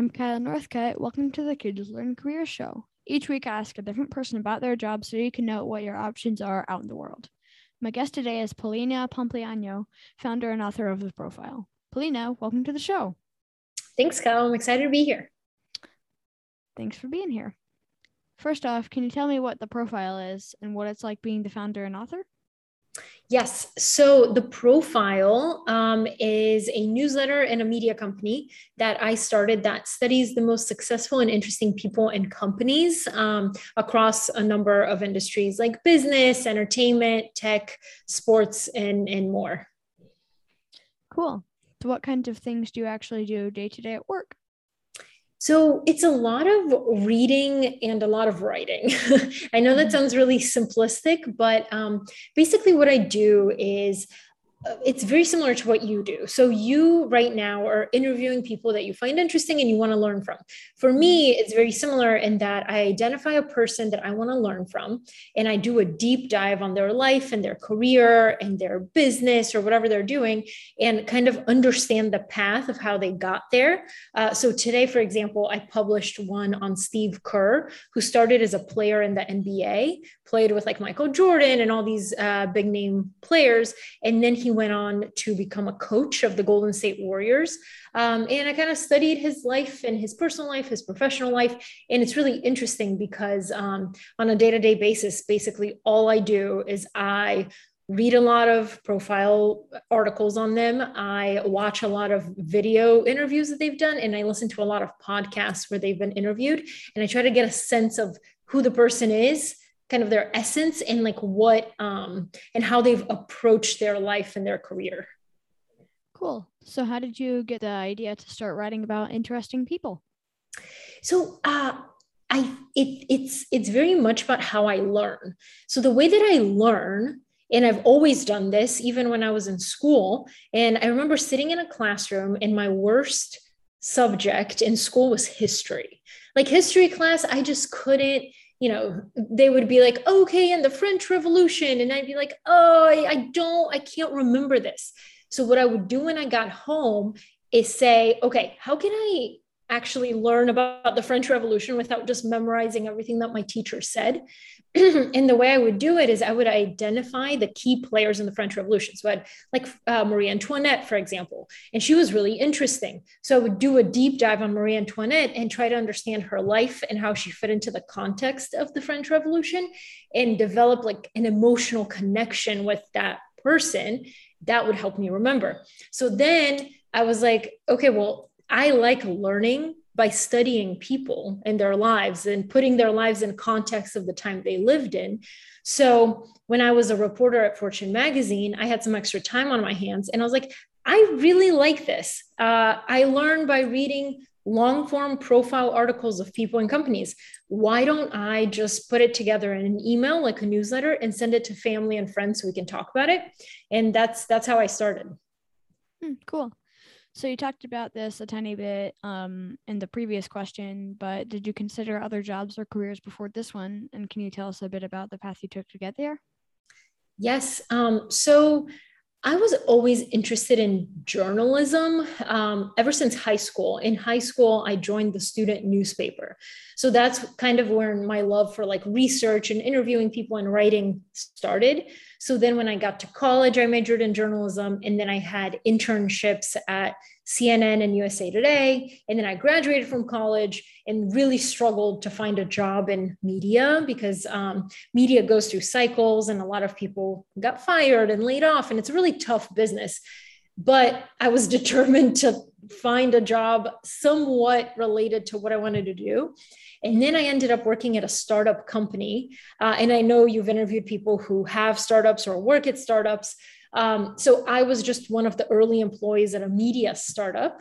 I'm Kyla Northcutt. Welcome to the Kids Learn Career Show. Each week, I ask a different person about their job so you can know what your options are out in the world. My guest today is Polina Pompliano, founder and author of The Profile. Polina, welcome to the show. Thanks, Kyle. I'm excited to be here. Thanks for being here. First off, can you tell me what The Profile is and what it's like being the founder and author? Yes. So the profile um, is a newsletter and a media company that I started that studies the most successful and interesting people and companies um, across a number of industries like business, entertainment, tech, sports, and, and more. Cool. So, what kinds of things do you actually do day to day at work? So it's a lot of reading and a lot of writing. I know that mm-hmm. sounds really simplistic, but um, basically, what I do is it's very similar to what you do. So you right now are interviewing people that you find interesting and you want to learn from. For me, it's very similar in that I identify a person that I want to learn from and I do a deep dive on their life and their career and their business or whatever they're doing and kind of understand the path of how they got there. Uh, so today, for example, I published one on Steve Kerr, who started as a player in the NBA, played with like Michael Jordan and all these uh, big name players. And then he went on to become a coach of the Golden State Warriors. Um, and I kind of studied his life and his personal life, his professional life. And it's really interesting because um, on a day to day basis, basically all I do is I read a lot of profile articles on them. I watch a lot of video interviews that they've done, and I listen to a lot of podcasts where they've been interviewed. And I try to get a sense of who the person is kind of their essence and like what um and how they've approached their life and their career cool so how did you get the idea to start writing about interesting people so uh i it, it's it's very much about how i learn so the way that i learn and I've always done this, even when I was in school. And I remember sitting in a classroom, and my worst subject in school was history. Like history class, I just couldn't you know, they would be like, okay, in the French Revolution. And I'd be like, oh, I, I don't, I can't remember this. So what I would do when I got home is say, okay, how can I actually learn about the French Revolution without just memorizing everything that my teacher said. and the way I would do it is I would identify the key players in the French Revolution. So I'd like uh, Marie Antoinette, for example, and she was really interesting. So I would do a deep dive on Marie Antoinette and try to understand her life and how she fit into the context of the French Revolution and develop like an emotional connection with that person that would help me remember. So then I was like, okay, well, I like learning by studying people and their lives and putting their lives in context of the time they lived in. So when I was a reporter at Fortune magazine, I had some extra time on my hands and I was like, I really like this. Uh, I learned by reading long form profile articles of people and companies. Why don't I just put it together in an email, like a newsletter, and send it to family and friends so we can talk about it? And that's that's how I started. Hmm, cool. So you talked about this a tiny bit um, in the previous question, but did you consider other jobs or careers before this one? And can you tell us a bit about the path you took to get there? Yes. Um, so I was always interested in journalism um, ever since high school. In high school, I joined the student newspaper. So that's kind of where my love for like research and interviewing people and writing started. So then when I got to college, I majored in journalism and then I had internships at CNN and USA Today. And then I graduated from college and really struggled to find a job in media because um, media goes through cycles and a lot of people got fired and laid off. And it's a really tough business. But I was determined to find a job somewhat related to what I wanted to do. And then I ended up working at a startup company. Uh, and I know you've interviewed people who have startups or work at startups. Um, so I was just one of the early employees at a media startup.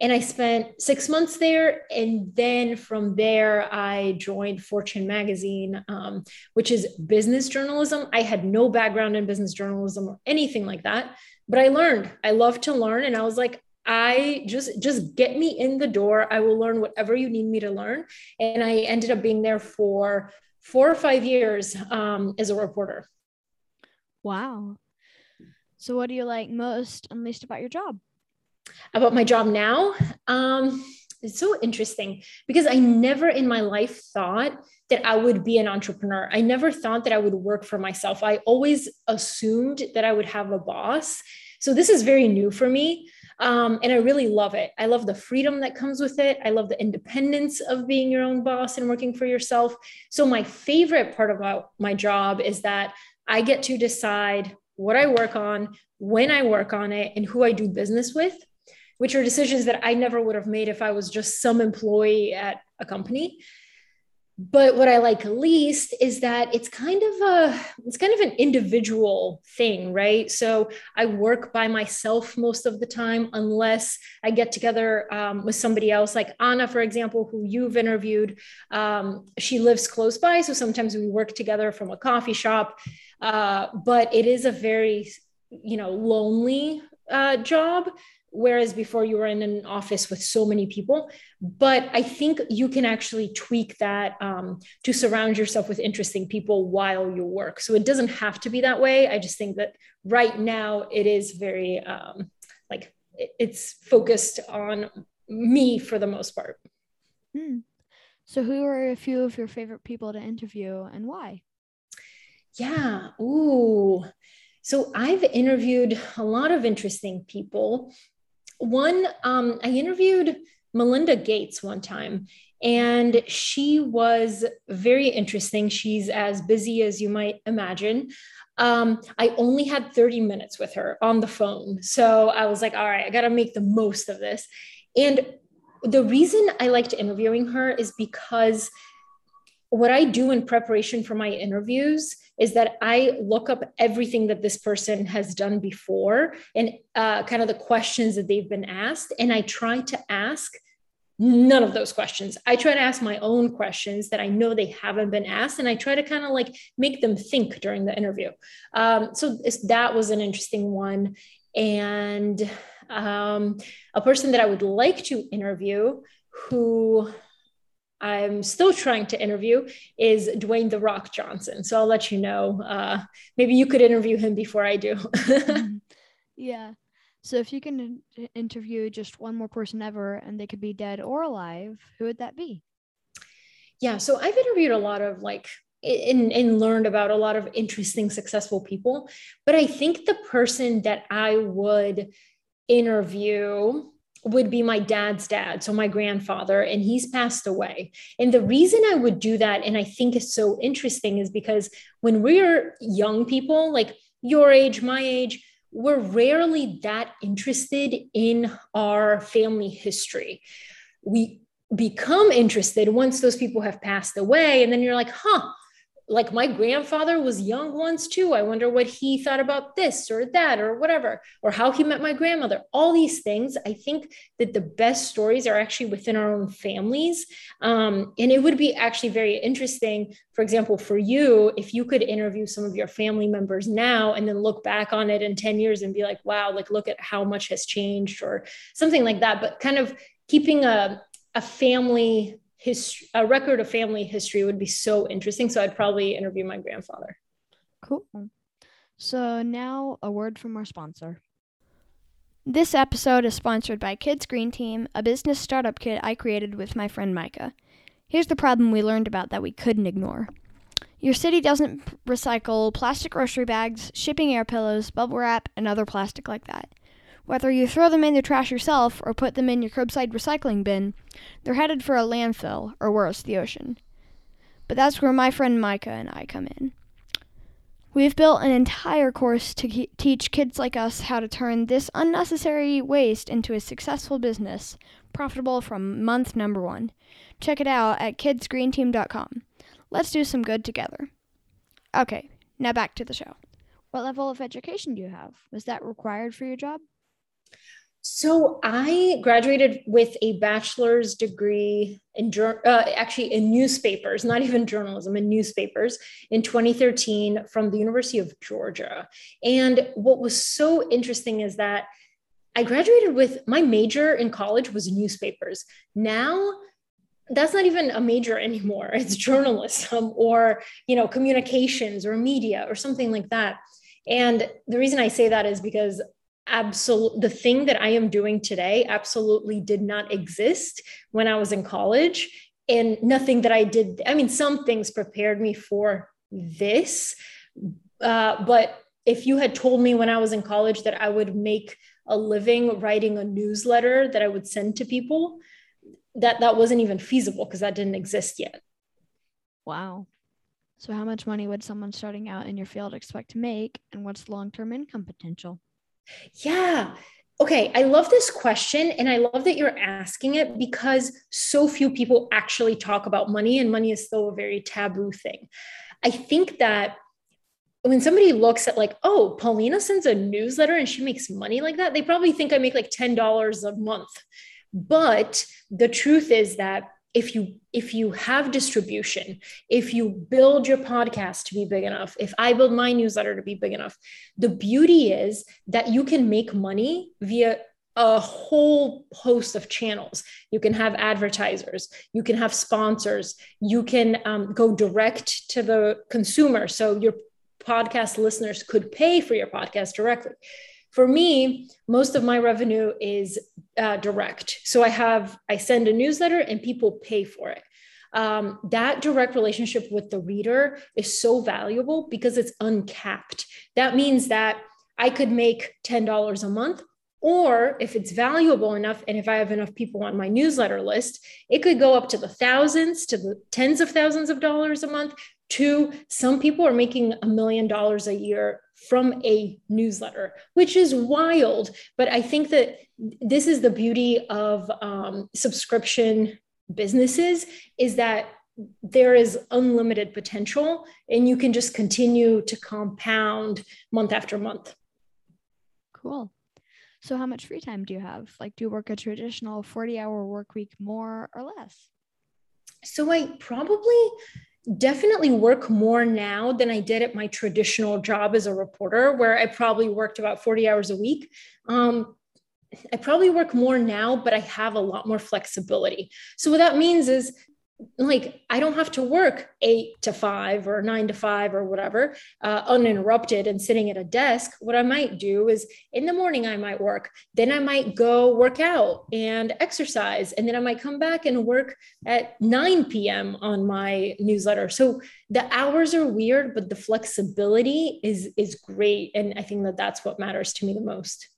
And I spent six months there. And then from there, I joined Fortune Magazine, um, which is business journalism. I had no background in business journalism or anything like that, but I learned. I love to learn. And I was like, I just just get me in the door. I will learn whatever you need me to learn. And I ended up being there for four or five years um, as a reporter. Wow. So what do you like most and least about your job? About my job now? Um, it's so interesting because I never in my life thought that I would be an entrepreneur. I never thought that I would work for myself. I always assumed that I would have a boss. So this is very new for me. Um, and I really love it. I love the freedom that comes with it. I love the independence of being your own boss and working for yourself. So, my favorite part about my job is that I get to decide what I work on, when I work on it, and who I do business with, which are decisions that I never would have made if I was just some employee at a company but what i like least is that it's kind of a it's kind of an individual thing right? So i work by myself most of the time unless i get together um, with somebody else. Like anna for example who you've interviewed um, she lives close by so sometimes we work together from a coffee shop. Uh, but it is a very you know lonely uh, job whereas before you were in an office with so many people. But i think you can actually tweak that um, to surround yourself with interesting people while you work. So it doesn't have to be that way. I just think that right now it is very um, like it's focused on me for the most part. Hmm. so who are a few of your favorite people to interview and why? Yeah. Ooh. So I've interviewed a lot of interesting people one, um, I interviewed Melinda Gates one time, and she was very interesting. She's as busy as you might imagine. Um, I only had 30 minutes with her on the phone. So I was like, all right, I got to make the most of this. And the reason I liked interviewing her is because what I do in preparation for my interviews is that I look up everything that this person has done before and uh, kind of the questions that they've been asked. And I try to ask none of those questions. I try to ask my own questions that I know they haven't been asked. And I try to kind of like make them think during the interview. Um, so that was an interesting one. And um, a person that I would like to interview who I'm still trying to interview is Dwayne The Rock Johnson. So I'll let you know. Uh, maybe you could interview him before I do. Mm-hmm. yeah. So if you can interview just one more person ever and they could be dead or alive, who would that be? Yeah. So I've interviewed a lot of like, and, and learned about a lot of interesting, successful people. But I think the person that I would interview would be my dad's dad, so my grandfather, and he's passed away. And the reason I would do that, and I think is so interesting, is because when we're young people, like your age, my age, we're rarely that interested in our family history. We become interested once those people have passed away, and then you're like, huh, like my grandfather was young once too. I wonder what he thought about this or that or whatever, or how he met my grandmother. All these things. I think that the best stories are actually within our own families. Um, and it would be actually very interesting, for example, for you, if you could interview some of your family members now and then look back on it in 10 years and be like, wow, like look at how much has changed or something like that. But kind of keeping a, a family history, a record of family history would be so interesting. So I'd probably interview my grandfather. Cool. So now a word from our sponsor. This episode is sponsored by Kids Green Team, a business startup kit I created with my friend Micah. Here's the problem we learned about that we couldn't ignore. Your city doesn't recycle plastic grocery bags, shipping air pillows, bubble wrap, and other plastic like that. Whether you throw them in the trash yourself or put them in your curbside recycling bin, they're headed for a landfill, or worse, the ocean. But that's where my friend Micah and I come in. We've built an entire course to ke- teach kids like us how to turn this unnecessary waste into a successful business, profitable from month number one. Check it out at kidsgreenteam.com. Let's do some good together. Okay, now back to the show. What level of education do you have? Was that required for your job? So I graduated with a bachelor's degree in uh, actually in newspapers, not even journalism, in newspapers in 2013 from the University of Georgia. And what was so interesting is that I graduated with my major in college was newspapers. Now that's not even a major anymore. It's journalism or, you know, communications or media or something like that. And the reason I say that is because absolute the thing that I am doing today absolutely did not exist when I was in college and nothing that I did I mean some things prepared me for this uh, but if you had told me when I was in college that I would make a living writing a newsletter that I would send to people that that wasn't even feasible because that didn't exist yet Wow. So, how much money would someone starting out in your field expect to make, and what's the long term income potential? Yeah. Okay. I love this question. And I love that you're asking it because so few people actually talk about money, and money is still a very taboo thing. I think that when somebody looks at like, oh, Polina sends a newsletter and she makes money like that, they probably think I make like $10 a month. But the truth is that if you if you have distribution if you build your podcast to be big enough if i build my newsletter to be big enough the beauty is that you can make money via a whole host of channels. You can have advertisers you can have sponsors you can um, go direct to the consumer. So your podcast listeners could pay for your podcast directly. For me most of my revenue is uh, direct. So I have, I send a newsletter and people pay for it. Um, that direct relationship with the reader is so valuable because it's uncapped. That means that I could make $10 a month. Or if it's valuable enough, and if I have enough people on my newsletter list, it could go up to the thousands, to the tens of thousands of dollars a month, to some people are making a million dollars a year from a newsletter, which is wild. But I think that this is the beauty of um, subscription businesses is that there is unlimited potential and you can just continue to compound month after month. Cool. So, how much free time do you have? Like, do you work a traditional 40 hour work week more or less? So, I probably definitely work more now than I did at my traditional job as a reporter, where I probably worked about 40 hours a week. Um, I probably work more now, but I have a lot more flexibility. So, what that means is like I don't have to work eight to five or nine to five or whatever, uh, uninterrupted and sitting at a desk. What I might do is in the morning, I might work. Then I might go work out and exercise. And then I might come back and work at 9 p.m. on my newsletter. So the hours are weird, but the flexibility is, is great. And I think that that's what matters to me the most.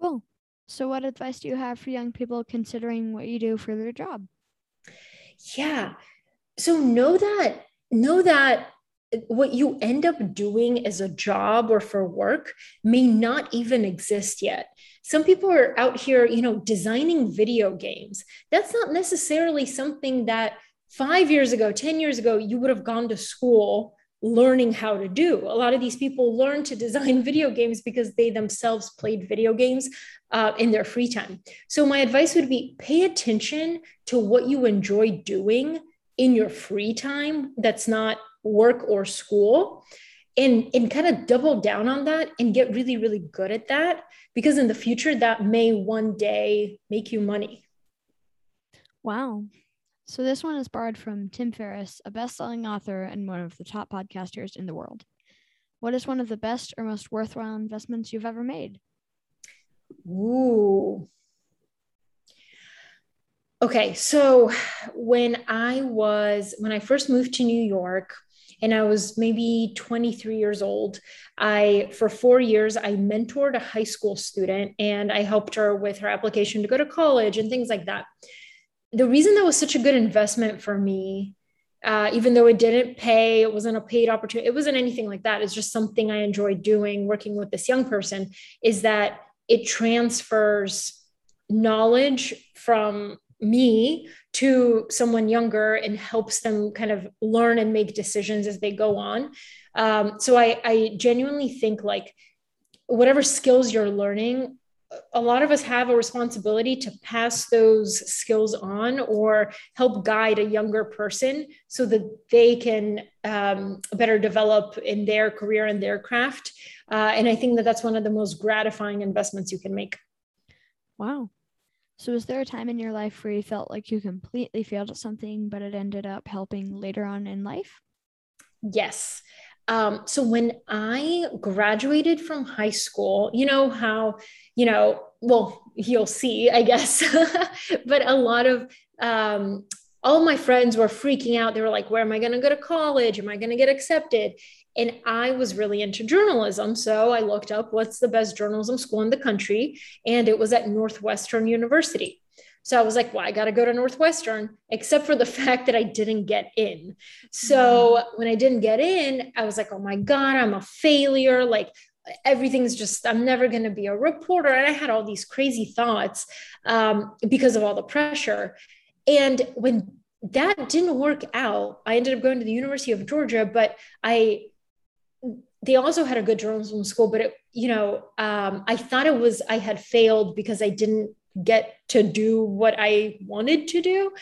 Cool. So, what advice do you have for young people considering what you do for their job? Yeah. So know that, know that what you end up doing as a job or for work may not even exist yet. Some people are out here, you know, designing video games. That's not necessarily something that five years ago, 10 years ago, you would have gone to school learning how to do. A lot of these people learn to design video games because they themselves played video games uh, in their free time. So, my advice would be pay attention to what you enjoy doing in your free time that's not work or school. And, and kind of double down on that and get really, really good at that because in the future, that may one day make you money. Wow. So this one is borrowed from Tim Ferriss, a best-selling author and one of the top podcasters in the world. What is one of the best or most worthwhile investments you've ever made? Ooh. Okay, so when I was when I first moved to New York and I was maybe 23 years old, I for 4 years I mentored a high school student and I helped her with her application to go to college and things like that the reason that was such a good investment for me uh, even though it didn't pay, it wasn't a paid opportunity, it wasn't anything like that. It's just something I enjoyed doing, working with this young person, is that it transfers knowledge from me to someone younger and helps them kind of learn and make decisions as they go on. Um, so I, I genuinely think like whatever skills you're learning, a lot of us have a responsibility to pass those skills on or help guide a younger person so that they can um, better develop in their career and their craft. Uh, and I think that that's one of the most gratifying investments you can make. Wow. So, is there a time in your life where you felt like you completely failed at something, but it ended up helping later on in life? Yes. Um, so when I graduated from high school, you know how, you know, well, you'll see, I guess, but a lot of um, all my friends were freaking out. They were like, where am I going to go to college? Am I going to get accepted? And I was really into journalism. So I looked up what's the best journalism school in the country. And it was at Northwestern University. So I was like, well, I got to go to Northwestern, except for the fact that I didn't get in. So mm-hmm. when I didn't get in, I was like, oh my God, I'm a failure. Like everything's just, I'm never going to be a reporter. And I had all these crazy thoughts um, because of all the pressure. And when that didn't work out, I ended up going to the University of Georgia, but I, they also had a good journalism school, but it, you know, um, I thought it was I had failed because I didn't get to do what I wanted to do.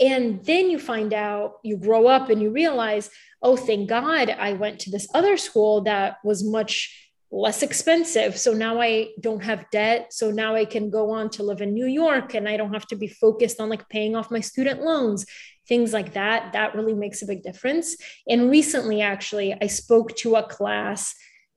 And then you find out, you grow up and you realize, oh, thank God I went to this other school that was much less expensive. So now I don't have debt. So now I can go on to live in New York and I don't have to be focused on like paying off my student loans, things like that. That really makes a big difference. And recently, actually, I spoke to a class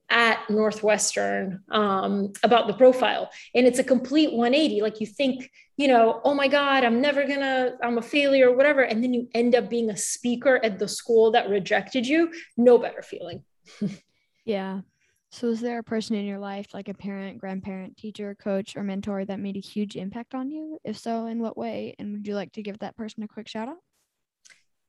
at Northwestern um, about the profile. And it's a complete 180. Like you think, you know, oh my God, I'm never gonna, I'm a failure, or whatever. And then you end up being a speaker at the school that rejected you. No better feeling. yeah. So, is there a person in your life, like a parent, grandparent, teacher, coach, or mentor, that made a huge impact on you? If so, in what way? And would you like to give that person a quick shout out?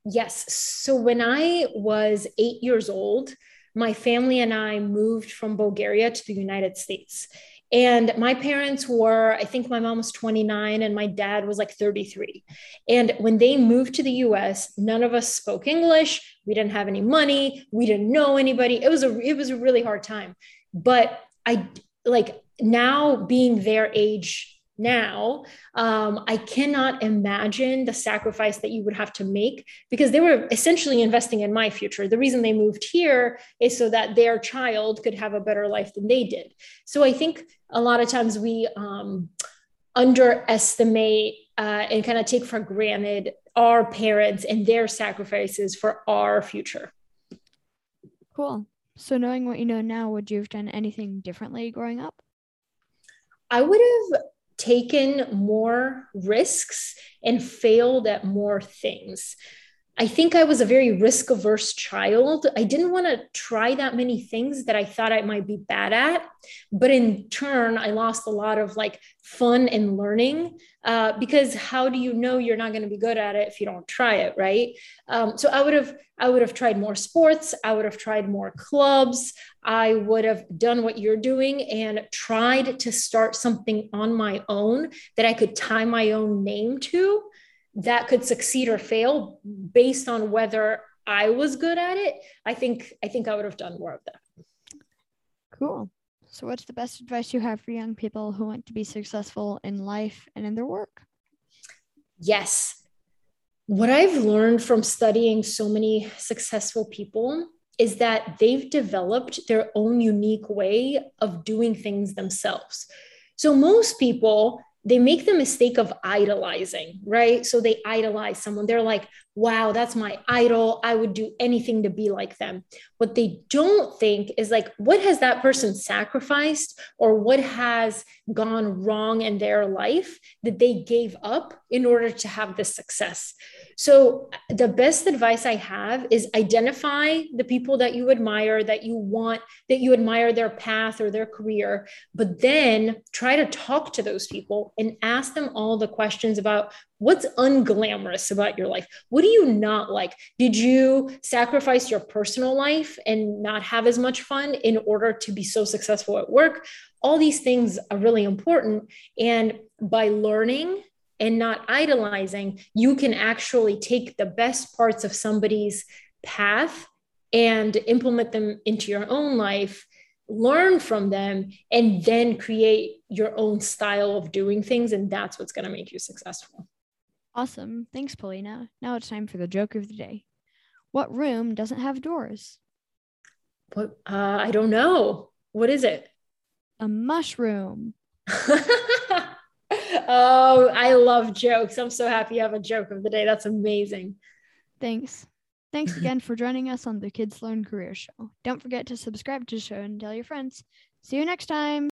Yes. So, when I was eight years old, my family and I moved from Bulgaria to the United States. And my parents were, I think my mom was 29 and my dad was like 33. And when they moved to the US, none of us spoke English. We didn't have any money. We didn't know anybody. It was a it was a really hard time. But I like now being their age now um, i cannot imagine the sacrifice that you would have to make because they were essentially investing in my future. The reason they moved here is so that their child could have a better life than they did. So i think a lot of times we um, underestimate uh, and kind of take for granted our parents and their sacrifices for our future. Cool. So knowing what you know now would you have done anything differently growing up? I would have taken more risks and failed at more things. I think I was a very risk averse child. I didn't want to try that many things that I thought I might be bad at. But in turn, I lost a lot of like fun and learning uh, because how do you know you're not going to be good at it if you don't try it, right? Um, so I would have I would have tried more sports. I would have tried more clubs. I would have done what you're doing and tried to start something on my own that I could tie my own name to that could succeed or fail based on whether I was good at it, I think I think I would have done more of that. Cool. So what's the best advice you have for young people who want to be successful in life and in their work? Yes. What I've learned from studying so many successful people is that they've developed their own unique way of doing things themselves. So most people they make the mistake of idolizing, right? So they idolize someone. They're like, wow, that's my idol. I would do anything to be like them. What they don't think is like, what has that person sacrificed or what has gone wrong in their life that they gave up in order to have this success? So, the best advice I have is identify the people that you admire, that you want, that you admire their path or their career, but then try to talk to those people and ask them all the questions about what's unglamorous about your life. What do you not like? Did you sacrifice your personal life and not have as much fun in order to be so successful at work? All these things are really important. And by learning, and not idolizing, you can actually take the best parts of somebody's path and implement them into your own life, learn from them, and then create your own style of doing things. And that's what's going to make you successful. Awesome. Thanks, Polina. Now it's time for the joke of the day. What room doesn't have doors? What? Uh, I don't know. What is it? A mushroom. oh, I love jokes. I'm so happy you have a joke of the day. That's amazing. Thanks. Thanks again for joining us on the Kids Learn Career Show. Don't forget to subscribe to the show and tell your friends. See you next time.